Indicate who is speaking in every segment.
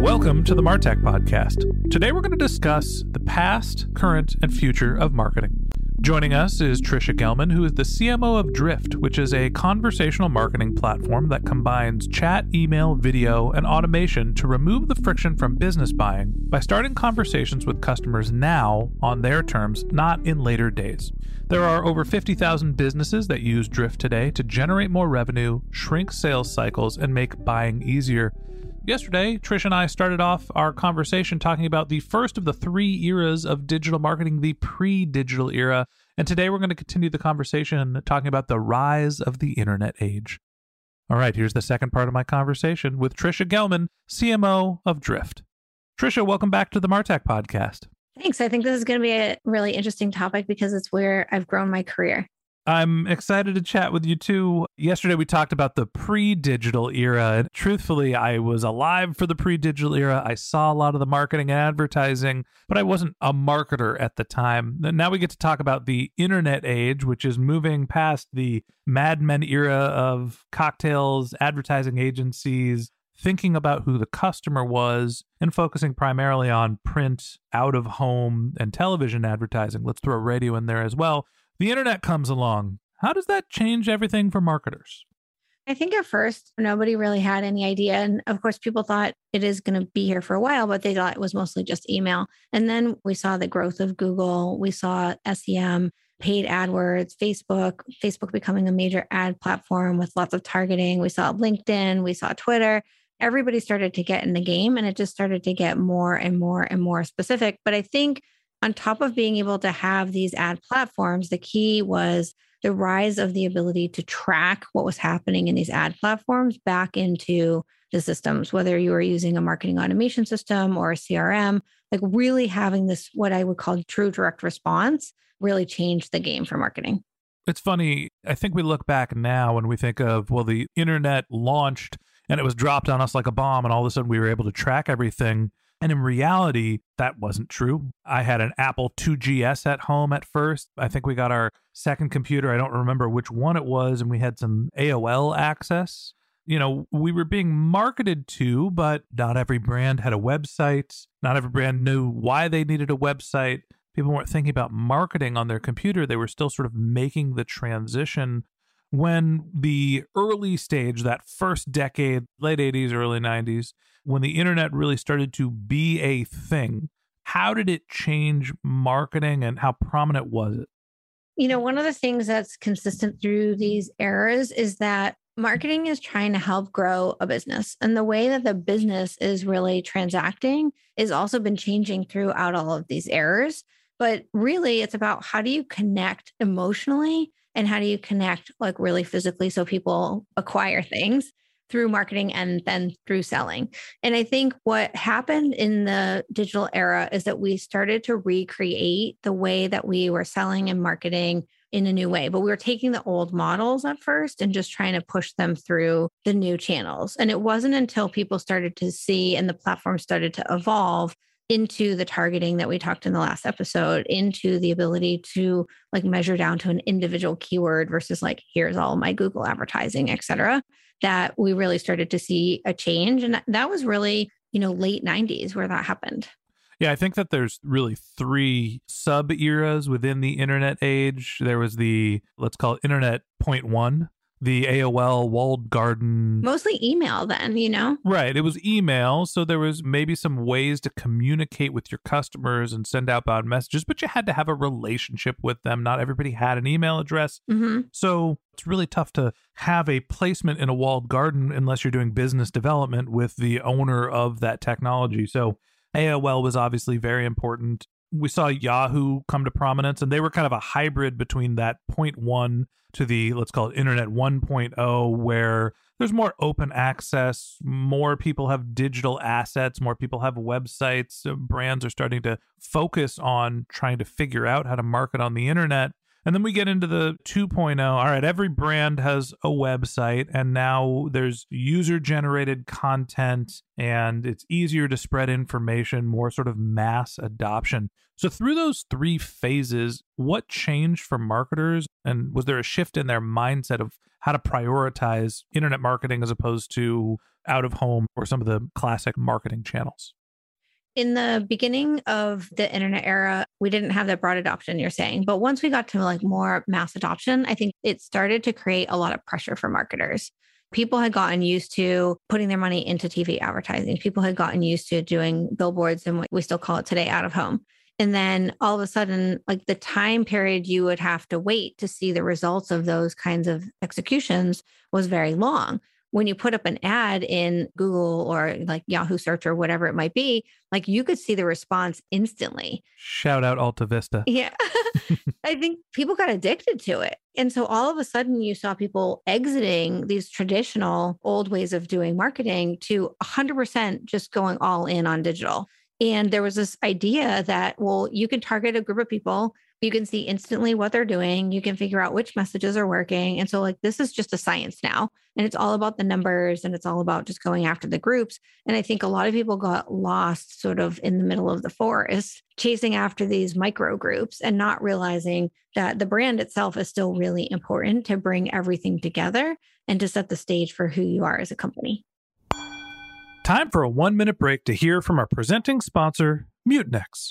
Speaker 1: Welcome to the Martech Podcast. Today we're going to discuss the past, current, and future of marketing. Joining us is Tricia Gellman, who is the CMO of Drift, which is a conversational marketing platform that combines chat, email, video, and automation to remove the friction from business buying by starting conversations with customers now on their terms, not in later days. There are over 50,000 businesses that use Drift today to generate more revenue, shrink sales cycles, and make buying easier. Yesterday, Trish and I started off our conversation talking about the first of the three eras of digital marketing, the pre digital era. And today we're going to continue the conversation talking about the rise of the internet age. All right, here's the second part of my conversation with Tricia Gellman, CMO of Drift. Tricia, welcome back to the Martech podcast.
Speaker 2: Thanks. I think this is going to be a really interesting topic because it's where I've grown my career.
Speaker 1: I'm excited to chat with you too. Yesterday we talked about the pre-digital era and truthfully I was alive for the pre-digital era. I saw a lot of the marketing and advertising, but I wasn't a marketer at the time. Now we get to talk about the internet age, which is moving past the Mad Men era of cocktails, advertising agencies, thinking about who the customer was and focusing primarily on print, out of home, and television advertising. Let's throw radio in there as well the internet comes along. How does that change everything for marketers?
Speaker 2: I think at first nobody really had any idea. And of course, people thought it is going to be here for a while, but they thought it was mostly just email. And then we saw the growth of Google, we saw SEM, paid AdWords, Facebook, Facebook becoming a major ad platform with lots of targeting. We saw LinkedIn, we saw Twitter. Everybody started to get in the game and it just started to get more and more and more specific. But I think on top of being able to have these ad platforms, the key was the rise of the ability to track what was happening in these ad platforms back into the systems, whether you were using a marketing automation system or a CRM, like really having this, what I would call true direct response, really changed the game for marketing.
Speaker 1: It's funny. I think we look back now when we think of, well, the internet launched and it was dropped on us like a bomb, and all of a sudden we were able to track everything. And in reality, that wasn't true. I had an Apple 2GS at home at first. I think we got our second computer. I don't remember which one it was. And we had some AOL access. You know, we were being marketed to, but not every brand had a website. Not every brand knew why they needed a website. People weren't thinking about marketing on their computer. They were still sort of making the transition when the early stage, that first decade, late 80s, early 90s, when the internet really started to be a thing, how did it change marketing and how prominent was it?
Speaker 2: You know, one of the things that's consistent through these eras is that marketing is trying to help grow a business. And the way that the business is really transacting is also been changing throughout all of these eras. But really, it's about how do you connect emotionally and how do you connect like really physically so people acquire things through marketing and then through selling. And I think what happened in the digital era is that we started to recreate the way that we were selling and marketing in a new way. But we were taking the old models at first and just trying to push them through the new channels. And it wasn't until people started to see and the platform started to evolve into the targeting that we talked in the last episode, into the ability to like measure down to an individual keyword versus like, here's all my Google advertising, et cetera, that we really started to see a change. And that was really, you know, late 90s where that happened.
Speaker 1: Yeah, I think that there's really three sub eras within the internet age. There was the, let's call it internet point one, the AOL walled garden.
Speaker 2: Mostly email then, you know?
Speaker 1: Right. It was email. So there was maybe some ways to communicate with your customers and send outbound messages, but you had to have a relationship with them. Not everybody had an email address.
Speaker 2: Mm-hmm.
Speaker 1: So it's really tough to have a placement in a walled garden unless you're doing business development with the owner of that technology. So AOL was obviously very important. We saw Yahoo come to prominence, and they were kind of a hybrid between that point one to the, let's call it Internet 1.0, where there's more open access, more people have digital assets, more people have websites. Uh, brands are starting to focus on trying to figure out how to market on the internet. And then we get into the 2.0. All right, every brand has a website, and now there's user generated content, and it's easier to spread information, more sort of mass adoption. So, through those three phases, what changed for marketers? And was there a shift in their mindset of how to prioritize internet marketing as opposed to out of home or some of the classic marketing channels?
Speaker 2: In the beginning of the internet era, we didn't have that broad adoption you're saying. But once we got to like more mass adoption, I think it started to create a lot of pressure for marketers. People had gotten used to putting their money into TV advertising. People had gotten used to doing billboards and what we still call it today out of home. And then all of a sudden, like the time period you would have to wait to see the results of those kinds of executions was very long when you put up an ad in Google or like Yahoo search or whatever it might be, like you could see the response instantly.
Speaker 1: Shout out Alta Vista.
Speaker 2: Yeah. I think people got addicted to it. And so all of a sudden you saw people exiting these traditional old ways of doing marketing to 100% just going all in on digital. And there was this idea that, well, you can target a group of people you can see instantly what they're doing. You can figure out which messages are working. And so, like, this is just a science now. And it's all about the numbers and it's all about just going after the groups. And I think a lot of people got lost sort of in the middle of the forest, chasing after these micro groups and not realizing that the brand itself is still really important to bring everything together and to set the stage for who you are as a company.
Speaker 1: Time for a one minute break to hear from our presenting sponsor, Mutinex.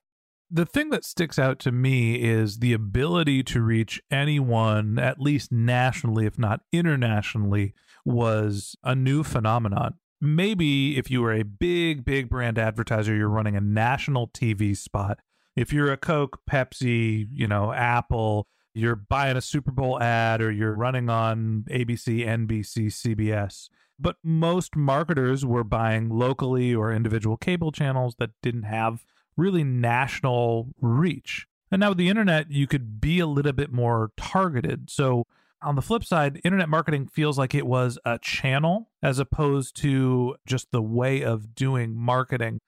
Speaker 1: the thing that sticks out to me is the ability to reach anyone, at least nationally, if not internationally, was a new phenomenon. Maybe if you were a big, big brand advertiser, you're running a national TV spot. If you're a Coke, Pepsi, you know, Apple, you're buying a Super Bowl ad or you're running on ABC, NBC, CBS. But most marketers were buying locally or individual cable channels that didn't have really national reach. And now with the internet, you could be a little bit more targeted. So on the flip side, internet marketing feels like it was a channel as opposed to just the way of doing marketing.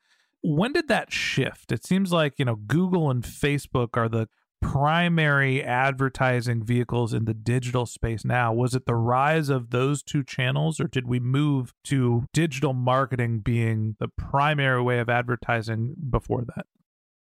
Speaker 1: When did that shift? It seems like, you know, Google and Facebook are the primary advertising vehicles in the digital space now. Was it the rise of those two channels, or did we move to digital marketing being the primary way of advertising before that?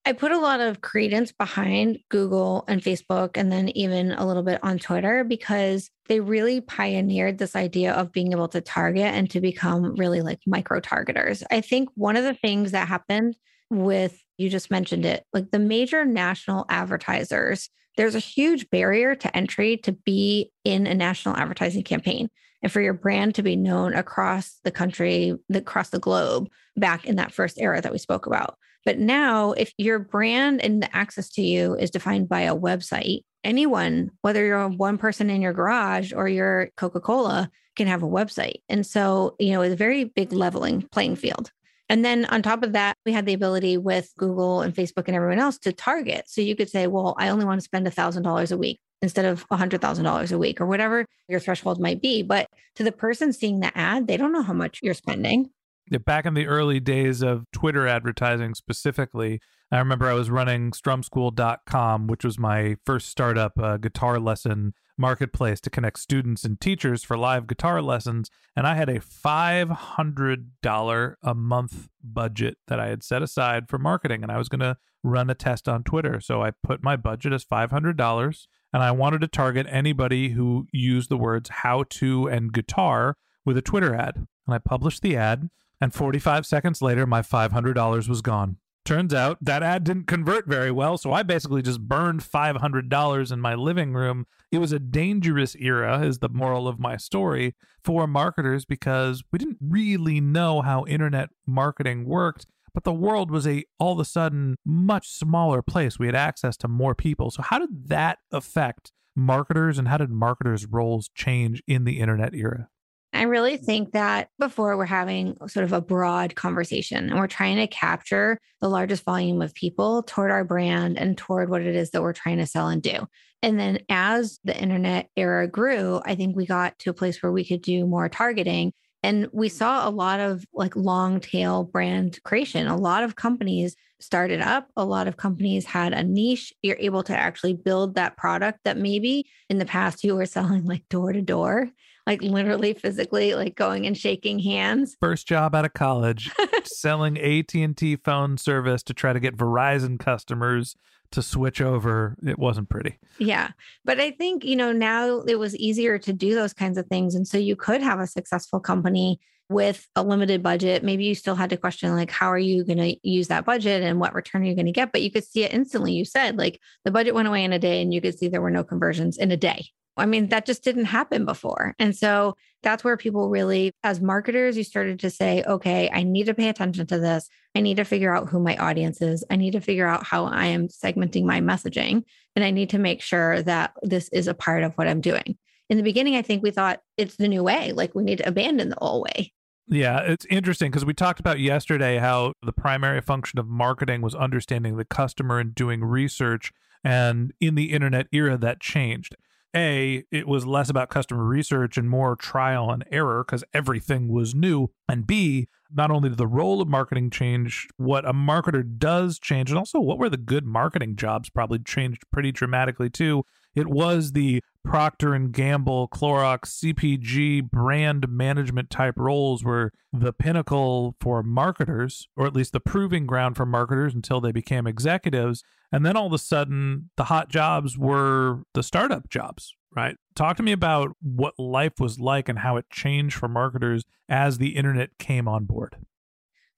Speaker 2: I put a lot of credence behind Google and Facebook, and then even a little bit on Twitter because they really pioneered this idea of being able to target and to become really like micro targeters. I think one of the things that happened with, you just mentioned it, like the major national advertisers, there's a huge barrier to entry to be in a national advertising campaign and for your brand to be known across the country, across the globe, back in that first era that we spoke about. But now, if your brand and the access to you is defined by a website, anyone, whether you're one person in your garage or you're Coca Cola, can have a website. And so, you know, it's a very big leveling playing field. And then on top of that, we had the ability with Google and Facebook and everyone else to target. So you could say, well, I only want to spend $1,000 a week instead of $100,000 a week or whatever your threshold might be. But to the person seeing the ad, they don't know how much you're spending.
Speaker 1: Yeah, back in the early days of Twitter advertising specifically, I remember I was running strumschool.com, which was my first startup uh, guitar lesson marketplace to connect students and teachers for live guitar lessons. And I had a $500 a month budget that I had set aside for marketing, and I was going to run a test on Twitter. So I put my budget as $500, and I wanted to target anybody who used the words how to and guitar with a Twitter ad. And I published the ad and 45 seconds later, my $500 was gone. Turns out that ad didn't convert very well, so I basically just burned $500 in my living room. It was a dangerous era, is the moral of my story, for marketers because we didn't really know how internet marketing worked but the world was a all of a sudden much smaller place. We had access to more people. So how did that affect marketers and how did marketers' roles change in the internet era?
Speaker 2: I really think that before we're having sort of a broad conversation and we're trying to capture the largest volume of people toward our brand and toward what it is that we're trying to sell and do. And then as the internet era grew, I think we got to a place where we could do more targeting. And we saw a lot of like long tail brand creation. A lot of companies started up, a lot of companies had a niche. You're able to actually build that product that maybe in the past you were selling like door to door like literally physically like going and shaking hands.
Speaker 1: First job out of college, selling AT&T phone service to try to get Verizon customers to switch over. It wasn't pretty.
Speaker 2: Yeah. But I think, you know, now it was easier to do those kinds of things and so you could have a successful company with a limited budget. Maybe you still had to question like how are you going to use that budget and what return are you going to get, but you could see it instantly. You said like the budget went away in a day and you could see there were no conversions in a day. I mean, that just didn't happen before. And so that's where people really, as marketers, you started to say, okay, I need to pay attention to this. I need to figure out who my audience is. I need to figure out how I am segmenting my messaging. And I need to make sure that this is a part of what I'm doing. In the beginning, I think we thought it's the new way, like we need to abandon the old way.
Speaker 1: Yeah, it's interesting because we talked about yesterday how the primary function of marketing was understanding the customer and doing research. And in the internet era, that changed. A, it was less about customer research and more trial and error because everything was new. And B, not only did the role of marketing change, what a marketer does change, and also what were the good marketing jobs probably changed pretty dramatically too. It was the Procter and Gamble, Clorox, CPG brand management type roles were the pinnacle for marketers, or at least the proving ground for marketers until they became executives. And then all of a sudden, the hot jobs were the startup jobs, right? Talk to me about what life was like and how it changed for marketers as the internet came on board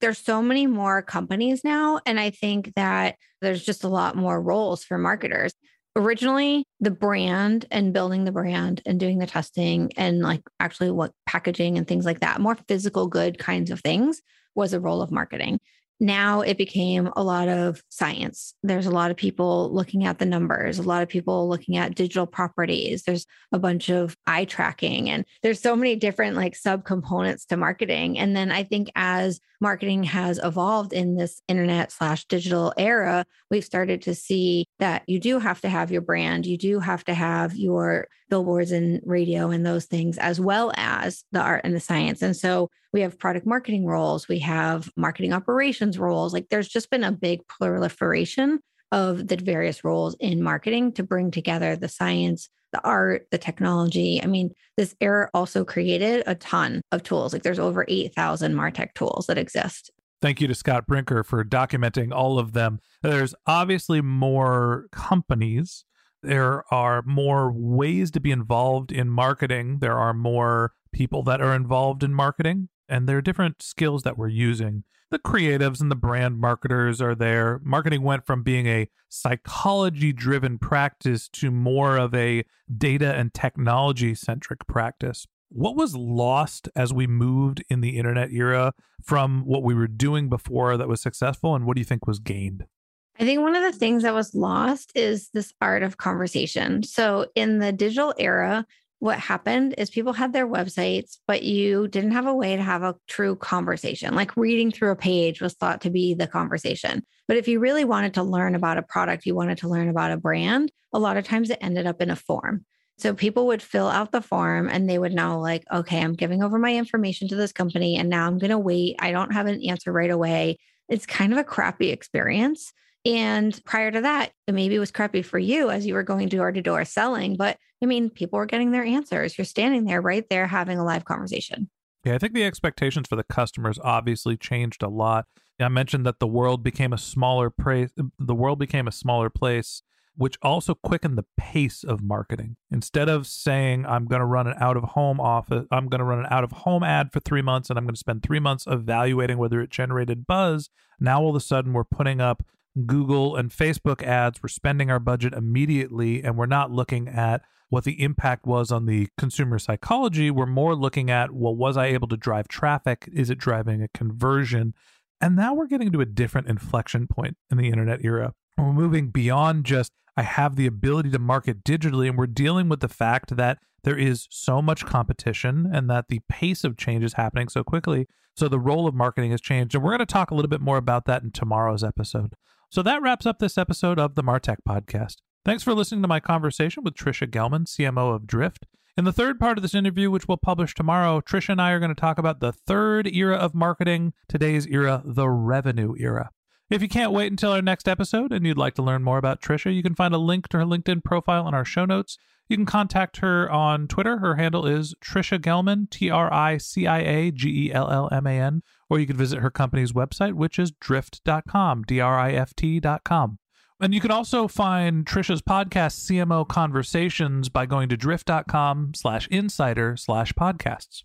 Speaker 2: there's so many more companies now and i think that there's just a lot more roles for marketers originally the brand and building the brand and doing the testing and like actually what packaging and things like that more physical good kinds of things was a role of marketing now it became a lot of science. There's a lot of people looking at the numbers, a lot of people looking at digital properties. There's a bunch of eye tracking, and there's so many different like subcomponents to marketing. And then I think as marketing has evolved in this internet slash digital era, we've started to see that you do have to have your brand, you do have to have your billboards and radio and those things, as well as the art and the science. And so we have product marketing roles, we have marketing operations roles. Like there's just been a big proliferation of the various roles in marketing to bring together the science, the art, the technology. I mean, this era also created a ton of tools. Like there's over 8,000 Martech tools that exist.
Speaker 1: Thank you to Scott Brinker for documenting all of them. There's obviously more companies. There are more ways to be involved in marketing. There are more people that are involved in marketing, and there are different skills that we're using the creatives and the brand marketers are there. Marketing went from being a psychology driven practice to more of a data and technology centric practice. What was lost as we moved in the internet era from what we were doing before that was successful, and what do you think was gained?
Speaker 2: I think one of the things that was lost is this art of conversation. So, in the digital era, what happened is people had their websites, but you didn't have a way to have a true conversation. Like reading through a page was thought to be the conversation. But if you really wanted to learn about a product, you wanted to learn about a brand, a lot of times it ended up in a form. So people would fill out the form and they would know, like, okay, I'm giving over my information to this company and now I'm going to wait. I don't have an answer right away. It's kind of a crappy experience. And prior to that, maybe it was crappy for you as you were going door to door selling, but I mean, people were getting their answers. You're standing there right there having a live conversation.
Speaker 1: Yeah, I think the expectations for the customers obviously changed a lot. I mentioned that the world became a smaller place. The world became a smaller place, which also quickened the pace of marketing. Instead of saying I'm going to run an out of home office, I'm going to run an out of home ad for three months, and I'm going to spend three months evaluating whether it generated buzz. Now all of a sudden we're putting up Google and Facebook ads. We're spending our budget immediately, and we're not looking at what the impact was on the consumer psychology. We're more looking at, well, was I able to drive traffic? Is it driving a conversion? And now we're getting to a different inflection point in the internet era. We're moving beyond just, I have the ability to market digitally, and we're dealing with the fact that there is so much competition and that the pace of change is happening so quickly. So the role of marketing has changed. And we're going to talk a little bit more about that in tomorrow's episode. So that wraps up this episode of the Martech Podcast. Thanks for listening to my conversation with Tricia Gellman, CMO of Drift. In the third part of this interview, which we'll publish tomorrow, Tricia and I are going to talk about the third era of marketing, today's era, the revenue era. If you can't wait until our next episode and you'd like to learn more about Tricia, you can find a link to her LinkedIn profile in our show notes. You can contact her on Twitter. Her handle is Tricia Gellman, T R I C I A G E L L M A N, or you can visit her company's website, which is drift.com, D R I F T.com. And you can also find Tricia's podcast, CMO Conversations, by going to drift.com slash insider slash podcasts.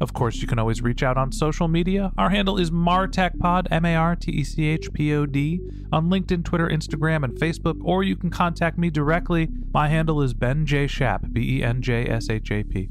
Speaker 1: Of course, you can always reach out on social media. Our handle is MarTechPod, M A R T E C H P O D, on LinkedIn, Twitter, Instagram, and Facebook, or you can contact me directly. My handle is Ben J. Shap, B E N J S H A P.